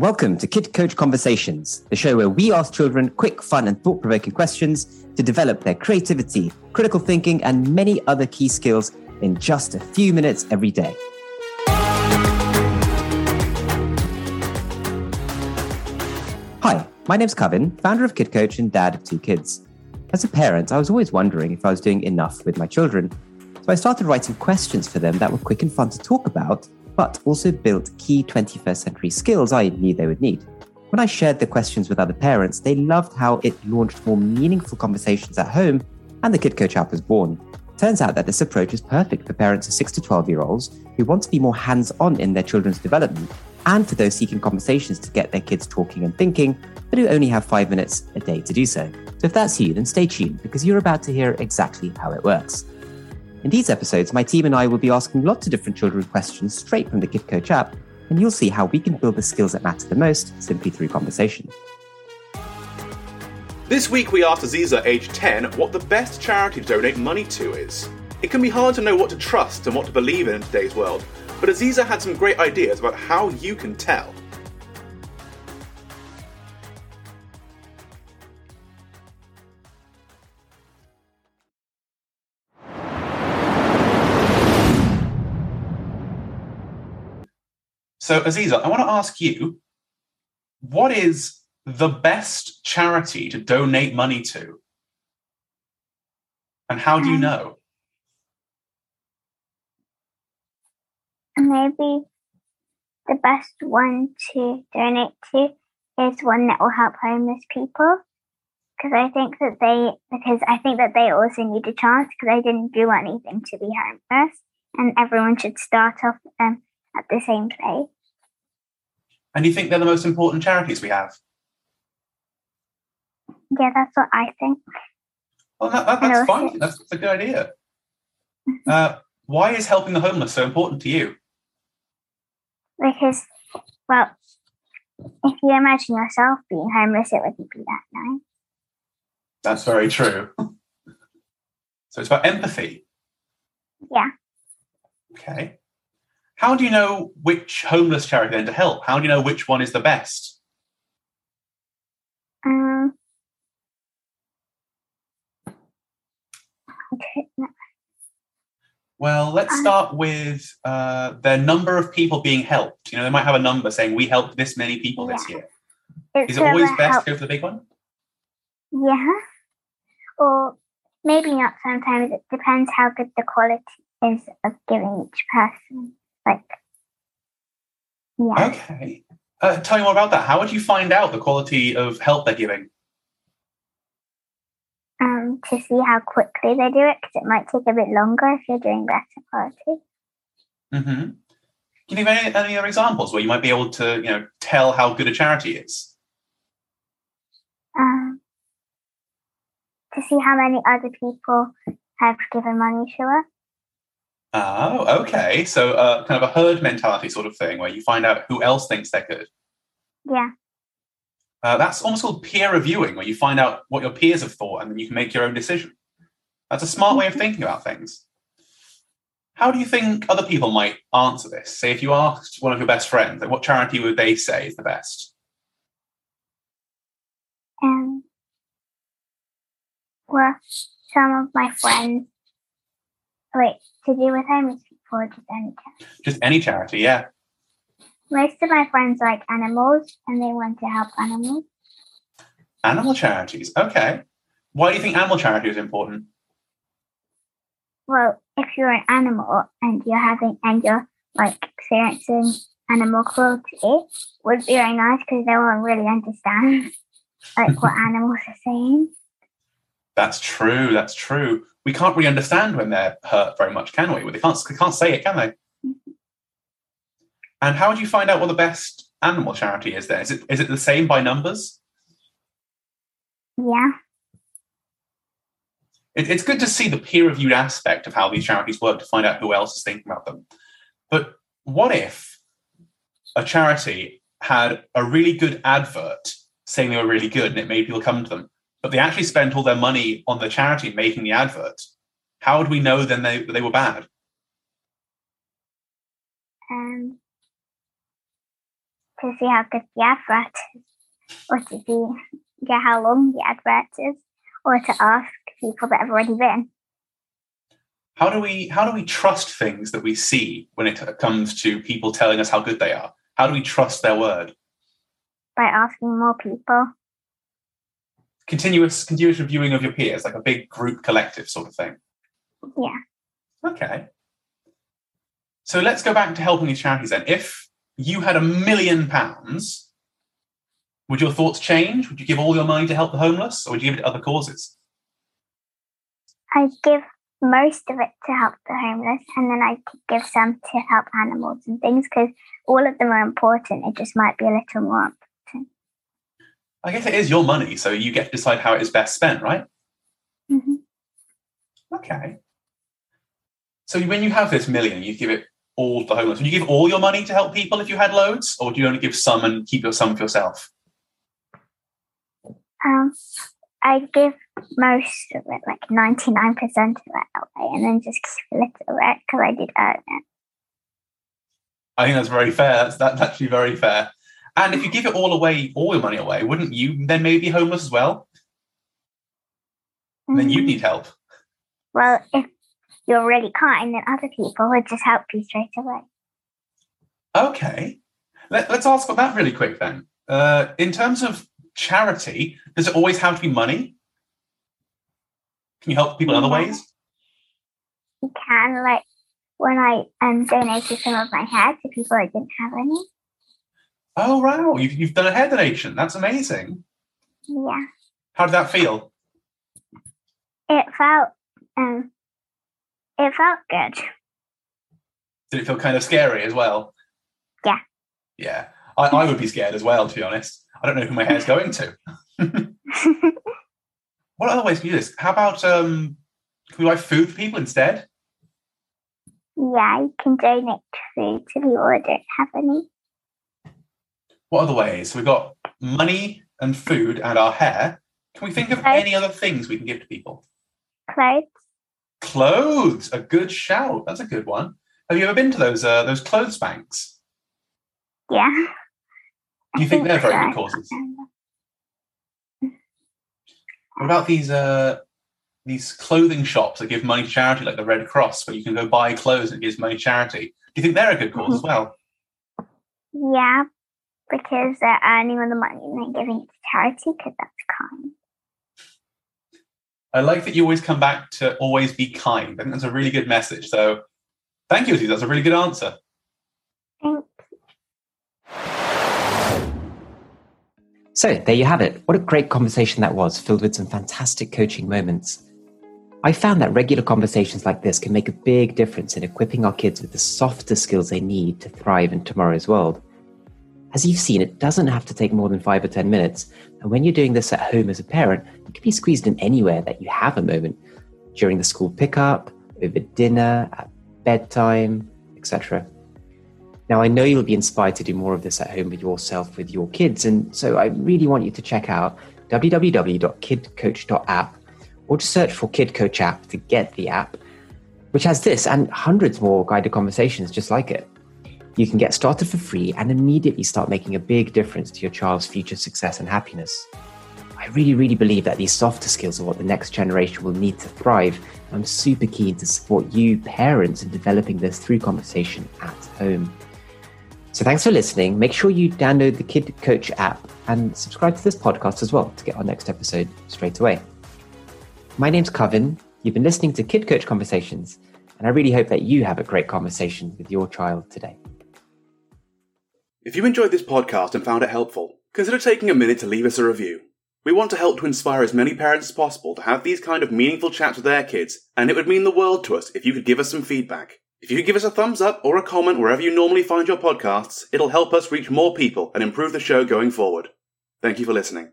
Welcome to Kid Coach Conversations, the show where we ask children quick, fun, and thought provoking questions to develop their creativity, critical thinking, and many other key skills in just a few minutes every day. Hi, my name's Kevin, founder of Kid Coach and dad of two kids. As a parent, I was always wondering if I was doing enough with my children. So I started writing questions for them that were quick and fun to talk about but also built key 21st century skills I knew they would need. When I shared the questions with other parents, they loved how it launched more meaningful conversations at home, and the Kid Coach app was born. Turns out that this approach is perfect for parents of 6 to 12 year olds who want to be more hands on in their children's development, and for those seeking conversations to get their kids talking and thinking, but who only have five minutes a day to do so. So if that's you, then stay tuned because you're about to hear exactly how it works. In these episodes, my team and I will be asking lots of different children questions straight from the Kid Coach app, and you'll see how we can build the skills that matter the most simply through conversation. This week we asked Aziza, age 10, what the best charity to donate money to is. It can be hard to know what to trust and what to believe in in today's world, but Aziza had some great ideas about how you can tell. So, Aziza, I want to ask you what is the best charity to donate money to? And how do you Um, know? maybe the best one to donate to is one that will help homeless people because I think that they because I think that they also need a chance because they didn't do anything to be homeless and everyone should start off um, at the same place. And you think they're the most important charities we have? Yeah, that's what I think. Well, that, that, that's fine. That's, that's a good idea. Uh, why is helping the homeless so important to you? Because, well, if you imagine yourself being homeless, it wouldn't be that nice. That's very true. So it's about empathy. Yeah. Okay. How do you know which homeless charity then to help? How do you know which one is the best? Um, I. Well, let's Um, start with uh, their number of people being helped. You know, they might have a number saying we helped this many people this year. It's Is it always best help- to go for the big one? Yeah. Or maybe not sometimes. It depends how good the quality is of giving each person. Like, yeah. Okay. Uh, tell me more about that. How would you find out the quality of help they're giving? Um, to see how quickly they do it, because it might take a bit longer if you're doing better quality. hmm Can you give any, any other examples where you might be able to, you know, tell how good a charity is? Um, to see how many other people have given money to her. Oh, okay. So, uh, kind of a herd mentality sort of thing, where you find out who else thinks they're good. Yeah. Uh, that's almost called peer reviewing, where you find out what your peers have thought and then you can make your own decision. That's a smart way of thinking about things. How do you think other people might answer this? Say, if you asked one of your best friends, like, what charity would they say is the best? Um, well, some of my friends. Wait, to do with homeless people or just any kind? Just any charity, yeah. Most of my friends like animals and they want to help animals. Animal charities, okay. Why do you think animal charity is important? Well, if you're an animal and you're having and you're like experiencing animal cruelty, it would be very nice because they won't really understand like what animals are saying. That's true. That's true. We can't really understand when they're hurt very much, can we? They can't. They can't say it, can they? Mm-hmm. And how do you find out what the best animal charity is? there? Is it, is it the same by numbers? Yeah. It, it's good to see the peer-reviewed aspect of how these charities work to find out who else is thinking about them. But what if a charity had a really good advert saying they were really good and it made people come to them, but they actually spent all their money on the charity making the advert? How would we know then they, that they were bad? Um, to see how good the advert is, or to see yeah how long the advert is, or to ask people that have already been. How do we how do we trust things that we see when it comes to people telling us how good they are? How do we trust their word? By asking more people. Continuous continuous reviewing of your peers, like a big group collective sort of thing. Yeah. Okay. So let's go back to helping these charities then. If you had a million pounds, would your thoughts change? Would you give all your money to help the homeless or would you give it to other causes? I'd give most of it to help the homeless and then I could give some to help animals and things because all of them are important. It just might be a little more. I guess it is your money, so you get to decide how it is best spent, right? hmm Okay. So when you have this million, you give it all to the homeless. Would you give all your money to help people if you had loads, or do you only give some and keep your some for yourself? Um, I give most of it, like 99% of it away, and then just keep a little bit because I did earn it. I think that's very fair. That's, that's actually very fair. And if you give it all away, all your money away, wouldn't you then maybe be homeless as well? And then you'd need help. Well, if you're really kind, then other people would just help you straight away. Okay. Let, us ask about that really quick then. Uh, in terms of charity, does it always have to be money? Can you help people in other ways? You can, like, when I um, donated some of my hair to people that didn't have any. Oh, wow. You've, you've done a hair donation. That's amazing. Yeah. How did that feel? It felt, um, it felt good. Did it feel kind of scary as well? Yeah. Yeah. I, I would be scared as well, to be honest. I don't know who my hair's going to. What other ways can you do this? How about um, can we buy food for people instead? yeah, you can donate food to people that don't have any. What other ways? So we've got money and food and our hair. Can we think of Okay. any other things we can give to people? Clothes. Clothes, a good shout. That's a good one. Have you ever been to those uh, those clothes banks? Yeah. Do you think they're very good causes? What about these uh, these clothing shops that give money to charity, like the Red Cross, where you can go buy clothes and it gives money to charity? Do you think they're a good cause as well? Yeah, because they're earning all the money and then giving it to charity because that's kind. I like that you always come back to always be kind. I think that's a really good message. So thank you, Aziz. That's a really good answer. Thank So there you have it. What a great conversation that was, filled with some fantastic coaching moments. I found that regular conversations like this can make a big difference in equipping our kids with the softer skills they need to thrive in tomorrow's world. As you've seen, it doesn't have to take more than five or 10 minutes. And when you're doing this at home as a parent, it can be squeezed in anywhere that you have a moment during the school pickup, over dinner, at bedtime, etc. Now, I know you'll be inspired to do more of this at home with yourself, with your kids. And so I really want you to check out www.kidcoach.app or just search for Kid Coach app to get the app, which has this and hundreds more guided conversations just like it. You can get started for free and immediately start making a big difference to your child's future success and happiness. I really, really believe that these softer skills are what the next generation will need to thrive. I'm super keen to support you, parents, in developing this through conversation at home. So thanks for listening. Make sure you download the Kid Coach app and subscribe to this podcast as well to get our next episode straight away. My name's Kevin. You've been listening to Kid Coach Conversations, and I really hope that you have a great conversation with your child today. If you enjoyed this podcast and found it helpful, consider taking a minute to leave us a review. We want to help to inspire as many parents as possible to have these kind of meaningful chats with their kids, and it would mean the world to us if you could give us some feedback. If you could give us a thumbs up or a comment wherever you normally find your podcasts, it'll help us reach more people and improve the show going forward. Thank you for listening.